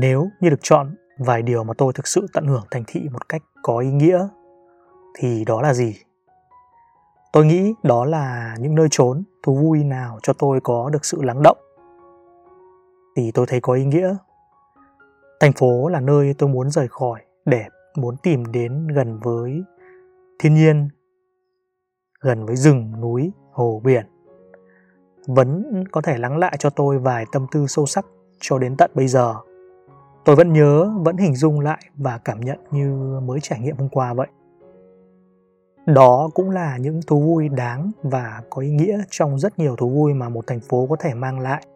Nếu như được chọn vài điều mà tôi thực sự tận hưởng thành thị một cách có ý nghĩa thì đó là gì? Tôi nghĩ đó là những nơi trốn thú vui nào cho tôi có được sự lắng động. Thì tôi thấy có ý nghĩa. Thành phố là nơi tôi muốn rời khỏi để muốn tìm đến gần với thiên nhiên, gần với rừng, núi, hồ, biển. Vẫn có thể lắng lại cho tôi vài tâm tư sâu sắc cho đến tận bây giờ. Tôi vẫn nhớ, vẫn hình dung lại và cảm nhận như mới trải nghiệm hôm qua vậy. Đó cũng là những thú vui đáng và có ý nghĩa trong rất nhiều thú vui mà một thành phố có thể mang lại.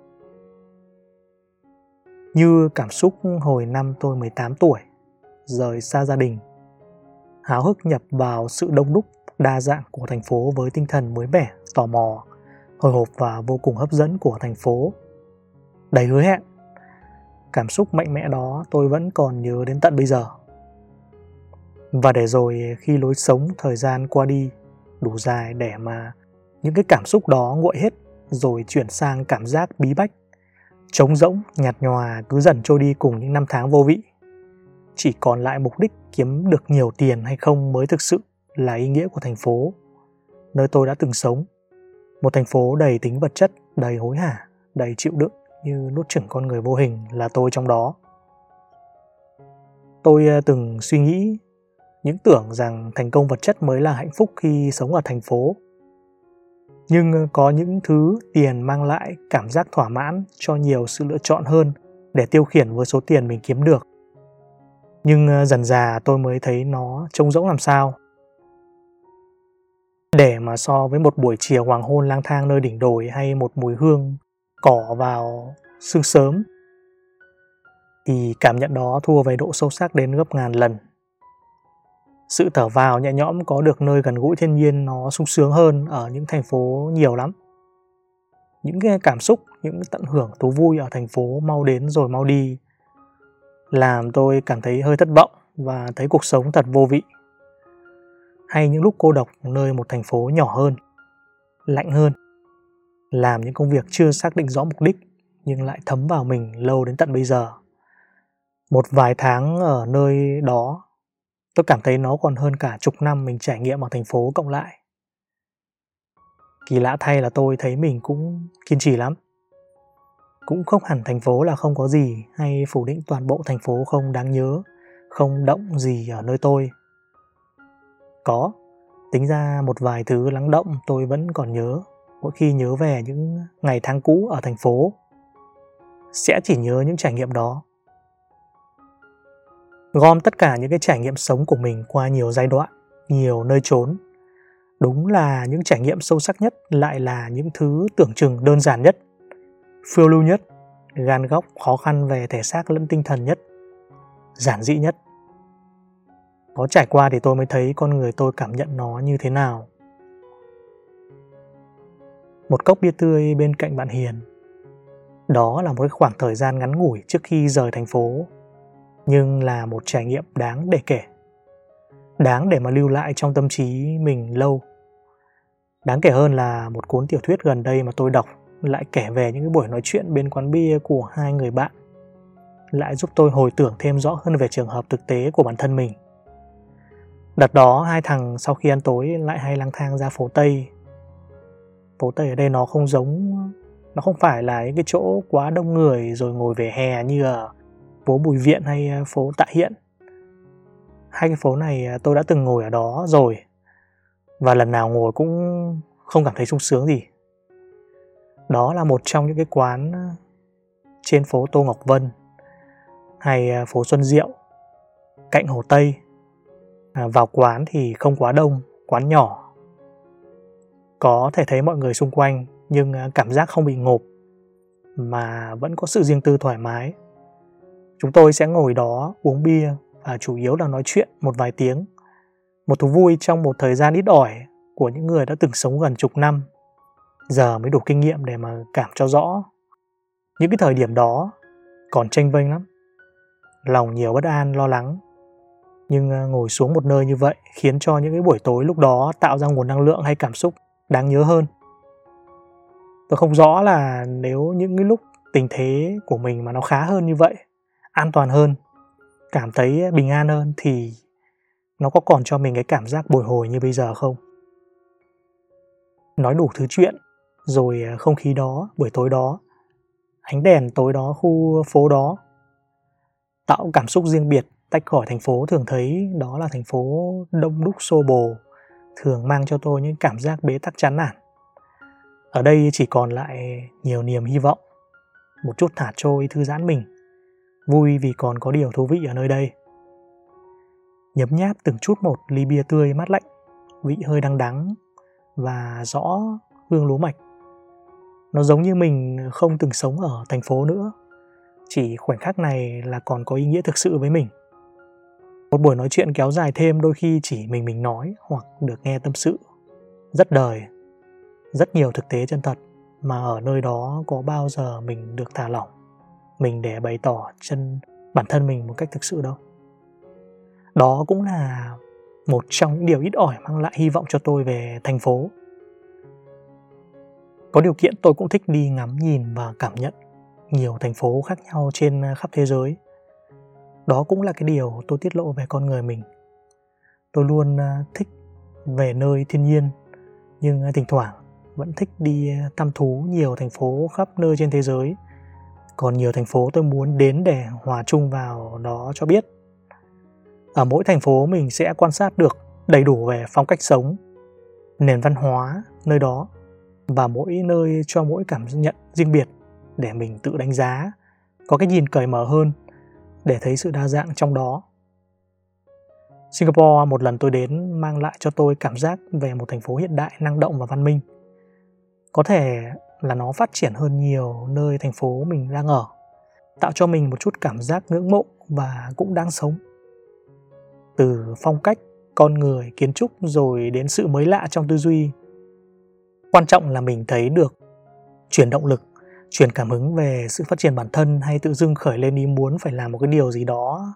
Như cảm xúc hồi năm tôi 18 tuổi, rời xa gia đình, háo hức nhập vào sự đông đúc đa dạng của thành phố với tinh thần mới mẻ, tò mò, hồi hộp và vô cùng hấp dẫn của thành phố. Đầy hứa hẹn. Cảm xúc mạnh mẽ đó tôi vẫn còn nhớ đến tận bây giờ. Và để rồi khi lối sống thời gian qua đi đủ dài để mà những cái cảm xúc đó nguội hết rồi chuyển sang cảm giác bí bách, trống rỗng, nhạt nhòa cứ dần trôi đi cùng những năm tháng vô vị. Chỉ còn lại mục đích kiếm được nhiều tiền hay không mới thực sự là ý nghĩa của thành phố, nơi tôi đã từng sống. Một thành phố đầy tính vật chất, đầy hối hả, đầy chịu đựng như nuốt chửng con người vô hình là tôi trong đó. Tôi ờ, từng suy nghĩ, những tưởng rằng thành công vật chất mới là hạnh phúc khi sống ở thành phố. Nhưng ờ, có những thứ tiền mang lại cảm giác thỏa mãn cho nhiều sự lựa chọn hơn để tiêu khiển với số tiền mình kiếm được. Nhưng ờ, dần già tôi mới thấy nó trông rỗng làm sao. Để mà so với một buổi chiều hoàng hôn lang thang nơi đỉnh đồi hay một mùi hương cỏ vào xương sớm. Thì cảm nhận đó thua về độ sâu sắc đến gấp ngàn lần. Sự thở vào nhẹ nhõm có được nơi gần gũi thiên nhiên nó sung sướng hơn ở những thành phố nhiều lắm. Những cái cảm xúc, những tận hưởng thú vui ở thành phố mau đến rồi mau đi làm tôi cảm thấy hơi thất vọng và thấy cuộc sống thật vô vị. Hay những lúc cô độc nơi một thành phố nhỏ hơn, lạnh hơn làm những công việc chưa xác định rõ mục đích nhưng lại thấm vào mình lâu đến tận bây giờ một vài tháng ở nơi đó Tôi cảm thấy nó còn hơn cả chục năm mình trải nghiệm ở thành phố cộng lại. Kỳ lạ thay là tôi thấy mình cũng kiên trì lắm. Cũng không hẳn thành phố là không có gì hay phủ định toàn bộ thành phố không đáng nhớ, không động gì ở nơi tôi. Có, tính ra một vài thứ lắng động tôi vẫn còn nhớ mỗi khi nhớ về những ngày tháng cũ ở thành phố. Sẽ chỉ nhớ những trải nghiệm đó. Gom tất cả những cái trải nghiệm sống của mình qua nhiều giai đoạn, nhiều nơi trốn. Đúng là những trải nghiệm sâu sắc nhất lại là những thứ tưởng chừng đơn giản nhất, phiêu lưu nhất, gan góc khó khăn về thể xác lẫn tinh thần nhất, giản dị nhất. Có trải qua thì tôi mới thấy con người tôi cảm nhận nó như thế nào một cốc bia tươi bên cạnh bạn hiền. Đó là một khoảng thời gian ngắn ngủi trước khi rời thành phố, nhưng là một trải nghiệm đáng để kể, đáng để mà lưu lại trong tâm trí mình lâu. Đáng kể hơn là một cuốn tiểu thuyết gần đây mà tôi đọc lại kể về những cái buổi nói chuyện bên quán bia của hai người bạn, lại giúp tôi hồi tưởng thêm rõ hơn về trường hợp thực tế của bản thân mình. Đợt đó, hai thằng sau khi ăn tối lại hay lang thang ra phố tây phố tây ở đây nó không giống nó không phải là những cái chỗ quá đông người rồi ngồi về hè như ở phố Bùi Viện hay ờ, phố Tạ Hiện. Hai cái phố này ờ, tôi đã từng ngồi ở đó rồi và lần nào ngồi cũng không cảm thấy sung sướng gì. Đó là một trong những cái quán ờ, trên phố Tô Ngọc Vân hay phố Xuân Diệu cạnh Hồ Tây. À, vào quán thì không quá đông, quán nhỏ. Có thể thấy mọi người xung quanh nhưng à, cảm giác không bị ngộp mà vẫn có sự riêng tư thoải mái Chúng tôi sẽ ngồi đó uống bia và chủ yếu là nói chuyện một vài tiếng. Một thú vui trong một thời gian ít ỏi của những người đã từng sống gần chục năm. Giờ mới đủ kinh nghiệm để mà cảm cho rõ. Những cái thời điểm đó còn tranh vênh lắm. Lòng nhiều bất an, lo lắng. Nhưng à, ngồi xuống một nơi như vậy khiến cho những cái buổi tối lúc đó tạo ra nguồn năng lượng hay cảm xúc đáng nhớ hơn. Tôi không rõ là nếu những cái lúc tình thế của mình mà nó khá hơn như vậy, an toàn hơn, cảm thấy bình an hơn thì nó có còn cho mình cái cảm giác bồi hồi như bây giờ không nói đủ thứ chuyện, rồi à, không khí đó, buổi tối đó, ánh đèn tối đó, khu phố đó, tạo cảm xúc riêng biệt, tách khỏi thành phố thường thấy đó là thành phố đông đúc xô bồ thường mang cho tôi những cảm giác bế tắc chán nản. Ở đây chỉ còn lại nhiều niềm hy vọng, một chút thả trôi thư giãn mình, vui vì còn có điều thú vị ở nơi đây. Nhấm nháp từng chút một ly bia tươi mát lạnh, vị hơi đắng đắng và rõ hương lúa mạch. Nó giống như mình không từng sống ở thành phố nữa, chỉ khoảnh khắc này là còn có ý nghĩa thực sự với mình một buổi nói chuyện kéo dài thêm đôi khi chỉ mình mình nói hoặc được nghe tâm sự. Rất đời, rất nhiều thực tế chân thật mà ở nơi đó có bao giờ mình được thả lỏng, mình để bày tỏ chân, bản thân mình một cách thực sự đâu. Đó cũng là một trong những điều ít ỏi mang lại hy vọng cho tôi về thành phố. Có điều kiện tôi cũng thích đi ngắm nhìn và cảm nhận nhiều thành phố khác nhau trên khắp thế giới đó cũng là cái điều tôi tiết lộ về con người mình. Tôi luôn à, thích về nơi thiên nhiên, nhưng à, thỉnh thoảng vẫn thích đi à, thăm thú nhiều thành phố khắp nơi trên thế giới. Còn nhiều thành phố tôi muốn đến để hòa chung vào đó cho biết. Ở mỗi thành phố mình sẽ quan sát được đầy đủ về phong cách sống, nền văn hóa nơi đó, và mỗi nơi cho mỗi cảm nhận riêng biệt để mình tự đánh giá, có cái nhìn cởi mở hơn để thấy sự đa dạng trong đó. Singapore, một lần tôi đến, mang lại cho tôi cảm giác về một thành phố hiện đại, năng động và văn minh. Có thể là nó phát triển hơn nhiều nơi thành phố mình đang ở, tạo cho mình một chút cảm giác ngưỡng mộ và cũng đang sống. Từ phong cách, con người, kiến trúc rồi đến sự mới lạ trong tư duy. Quan trọng là mình thấy được chuyển động lực truyền cảm hứng về sự phát triển bản thân hay tự dưng khởi lên ý muốn phải làm một cái điều gì đó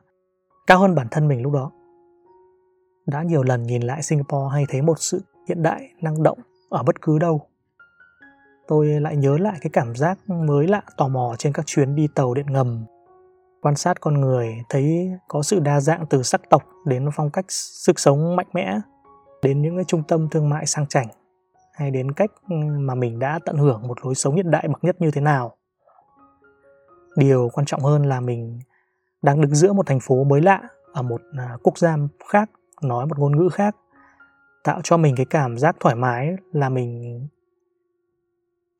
cao hơn bản thân mình lúc đó. Đã nhiều lần nhìn lại singapore hay thấy một sự hiện đại, năng động ở bất cứ đâu. Tôi lại nhớ lại cái cảm giác mới lạ tò mò trên các chuyến đi tàu điện ngầm, quan sát con người, thấy có sự đa dạng từ sắc tộc đến phong cách sức sống mạnh mẽ, đến những cái trung tâm thương mại sang chảnh hay đến cách ừ, mà mình đã tận hưởng một lối sống hiện đại bậc nhất như thế nào? Điều quan trọng hơn là mình đang đứng giữa một thành phố mới lạ ở một à, quốc gia khác, nói một ngôn ngữ khác, tạo cho mình cái cảm giác thoải mái là mình,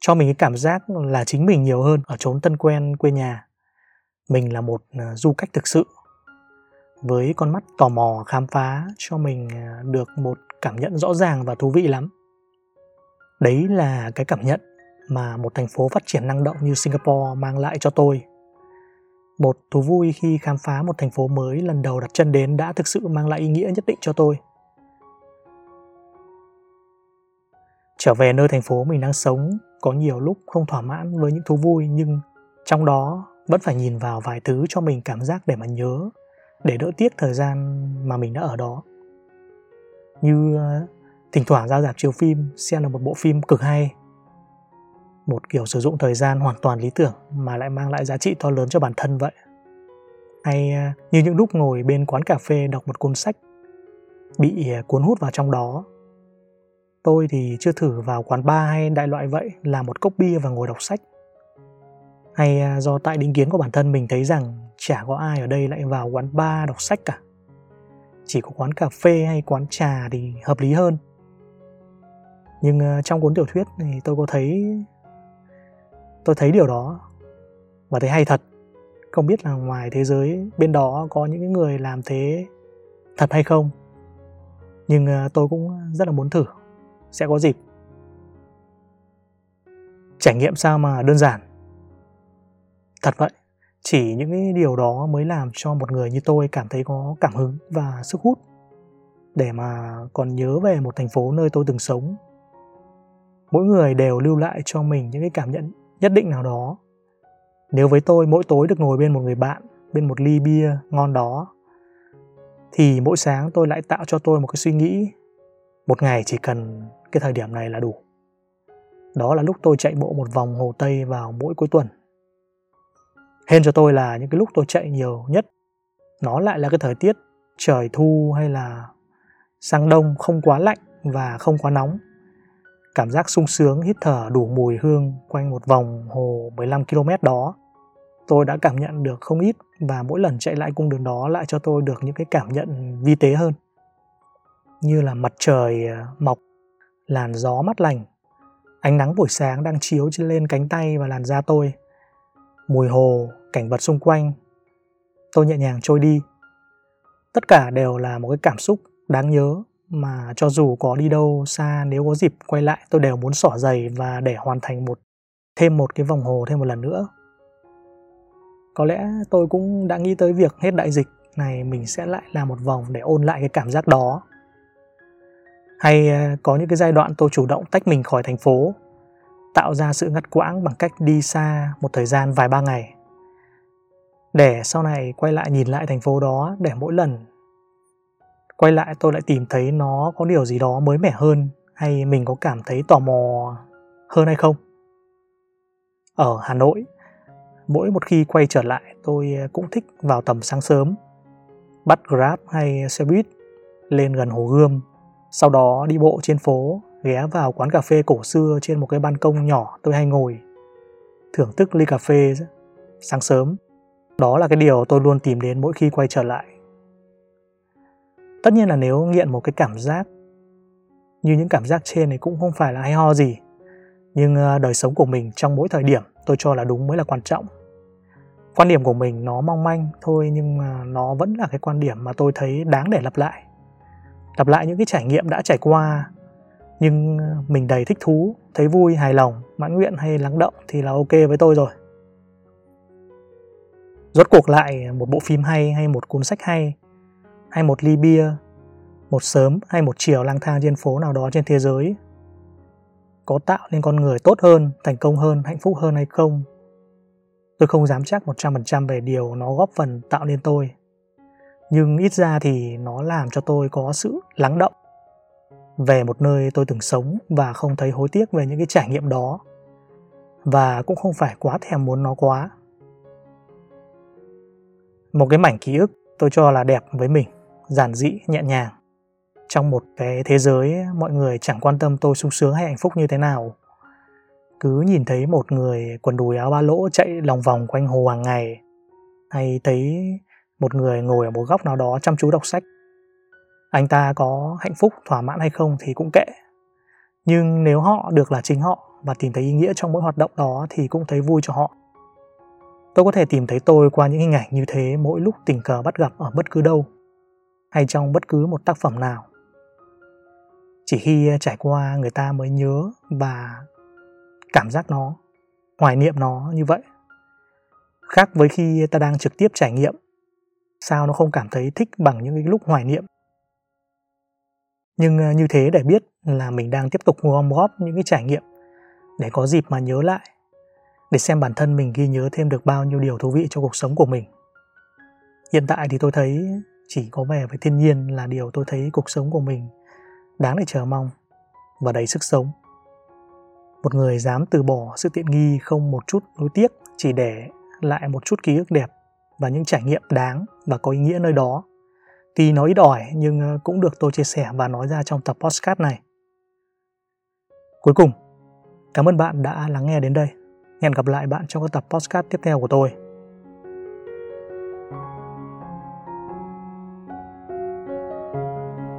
cho mình cái cảm giác là chính mình nhiều hơn ở chốn tân quen quê nhà. Mình là một à, du khách thực sự, với con mắt tò mò khám phá cho mình à, được một cảm nhận rõ ràng và thú vị lắm đấy là cái cảm nhận mà một thành phố phát triển năng động như singapore mang lại cho tôi. Một thú vui khi khám phá một thành phố mới lần đầu đặt chân đến đã thực sự mang lại ý nghĩa nhất định cho tôi. Trở về nơi thành phố mình đang sống, có nhiều lúc không thỏa mãn với những thú vui, nhưng trong đó vẫn phải nhìn vào vài thứ cho mình cảm giác để mà nhớ, để đỡ tiếc thời gian mà mình đã ở đó. Như thỉnh thoảng ra dạp chiếu phim, xem là một bộ phim cực hay. Một kiểu sử dụng thời gian hoàn toàn lý tưởng mà lại mang lại giá trị to lớn cho bản thân vậy. Hay à, như những lúc ngồi bên quán cà phê đọc một cuốn sách bị à, cuốn hút vào trong đó. Tôi thì chưa thử vào quán bar hay đại loại vậy, làm một cốc bia và ngồi đọc sách. Hay à, do tại định kiến của bản thân mình thấy rằng chả có ai ở đây lại vào quán bar đọc sách cả. Chỉ có quán cà phê hay quán trà thì hợp lý hơn nhưng ờ, trong cuốn tiểu thuyết thì tôi có thấy, tôi thấy điều đó và thấy hay thật. Không biết là ngoài thế giới bên đó có những người làm thế thật hay không. Nhưng ờ, tôi cũng rất là muốn thử, sẽ có dịp trải nghiệm sao mà đơn giản. Thật vậy, chỉ những cái điều đó mới làm cho một người như tôi cảm thấy có cảm hứng và sức hút để mà còn nhớ về một thành phố nơi tôi từng sống mỗi người đều lưu lại cho mình những cái cảm nhận nhất định nào đó. Nếu với tôi, mỗi tối được ngồi bên một người bạn, bên một ly bia ngon đó, thì mỗi sáng tôi lại tạo cho tôi một cái suy nghĩ. Một ngày chỉ cần cái thời điểm này là đủ. Đó là lúc tôi chạy bộ một vòng hồ tây vào mỗi cuối tuần. Hên cho tôi là những cái lúc tôi chạy nhiều nhất, nó lại là cái thời tiết, trời thu hay là sang đông không quá lạnh và không quá nóng cảm giác sung sướng, hít thở đủ mùi hương quanh một vòng hồ 15 km đó. Tôi đã cảm nhận được không ít và mỗi lần chạy lại cung đường đó lại cho tôi được những cái cảm nhận vi tế hơn. Như là mặt trời ờ, mọc, làn gió mát lành, ánh nắng buổi sáng đang chiếu trên lên cánh tay và làn da tôi, mùi hồ, cảnh vật xung quanh. Tôi nhẹ nhàng trôi đi. Tất cả đều là một cái cảm xúc đáng nhớ mà cho dù có đi đâu xa, nếu có dịp quay lại, tôi đều muốn xỏ giày và để hoàn thành một, thêm một cái vòng hồ thêm một lần nữa. Có lẽ tôi cũng đã nghĩ tới việc hết đại dịch này mình sẽ lại làm một vòng để ôn lại cái cảm giác đó. Hay ờ, có những cái giai đoạn tôi chủ động tách mình khỏi thành phố, tạo ra sự ngắt quãng bằng cách đi xa một thời gian vài ba ngày. Để sau này quay lại nhìn lại thành phố đó, để mỗi lần quay lại tôi lại tìm thấy nó có điều gì đó mới mẻ hơn, hay mình có cảm thấy tò mò hơn hay không? Ở hà nội, mỗi một khi quay trở lại, tôi cũng thích vào tầm sáng sớm, bắt grab hay xe buýt lên gần hồ gươm, sau đó đi bộ trên phố, ghé vào quán cà phê cổ xưa trên một cái ban công nhỏ tôi hay ngồi, thưởng thức ly cà phê sáng sớm. Đó là cái điều tôi luôn tìm đến mỗi khi quay trở lại tất nhiên là nếu nghiện một cái cảm giác như những cảm giác trên thì cũng không phải là hay ho gì. Nhưng ờ, đời sống của mình trong mỗi thời điểm tôi cho là đúng mới là quan trọng. Quan điểm của mình nó mong manh thôi nhưng nó vẫn là cái quan điểm mà tôi thấy đáng để lặp lại. Lặp lại những cái trải nghiệm đã trải qua nhưng ờ, mình đầy thích thú, thấy vui, hài lòng, mãn nguyện hay lắng động thì là ok với tôi rồi. Rốt cuộc lại một bộ phim hay hay một cuốn sách hay hay một ly bia, một sớm hay một chiều lang thang trên phố nào đó trên thế giới. Có tạo nên con người tốt hơn, thành công hơn, hạnh phúc hơn hay không? Tôi không dám chắc 100% về điều nó góp phần tạo nên tôi. Nhưng ít ra thì nó làm cho tôi có sự lắng động. Về một nơi tôi từng sống và không thấy hối tiếc về những cái trải nghiệm đó. Và cũng không phải quá thèm muốn nó quá. Một cái mảnh ký ức tôi cho là đẹp với mình giản dị, nhẹ nhàng. Trong một cái thế giới, mọi người chẳng quan tâm tôi sung sướng hay hạnh phúc như thế nào. Cứ nhìn thấy một người quần đùi áo ba lỗ chạy lòng vòng quanh hồ hàng ngày, hay thấy một người ngồi ở một góc nào đó chăm chú đọc sách. Anh ta có hạnh phúc, thỏa mãn hay không thì cũng kệ. Nhưng nếu họ được là chính họ và tìm thấy ý nghĩa trong mỗi hoạt động đó thì cũng thấy vui cho họ. Tôi có thể tìm thấy tôi qua những hình ảnh như thế mỗi lúc tình cờ bắt gặp ở bất cứ đâu hay trong bất cứ một tác phẩm nào. Chỉ khi trải qua người ta mới nhớ và cảm giác nó, hoài niệm nó như vậy. Khác với khi ta đang trực tiếp trải nghiệm, sao nó không cảm thấy thích bằng những cái lúc hoài niệm? Nhưng ờ, như thế để biết là mình đang tiếp tục gom góp những cái trải nghiệm để có dịp mà nhớ lại, để xem bản thân mình ghi nhớ thêm được bao nhiêu điều thú vị cho cuộc sống của mình. Hiện tại thì tôi thấy chỉ có vẻ với thiên nhiên là điều tôi thấy cuộc sống của mình đáng để chờ mong và đầy sức sống một người dám từ bỏ sự tiện nghi không một chút nối tiếc chỉ để lại một chút ký ức đẹp và những trải nghiệm đáng và có ý nghĩa nơi đó Tuy nó ít ỏi nhưng ờ, cũng được tôi chia sẻ và nói ra trong tập podcast này. Cuối cùng, cảm ơn bạn đã lắng nghe đến đây. Hẹn gặp lại bạn trong các tập podcast tiếp theo của tôi.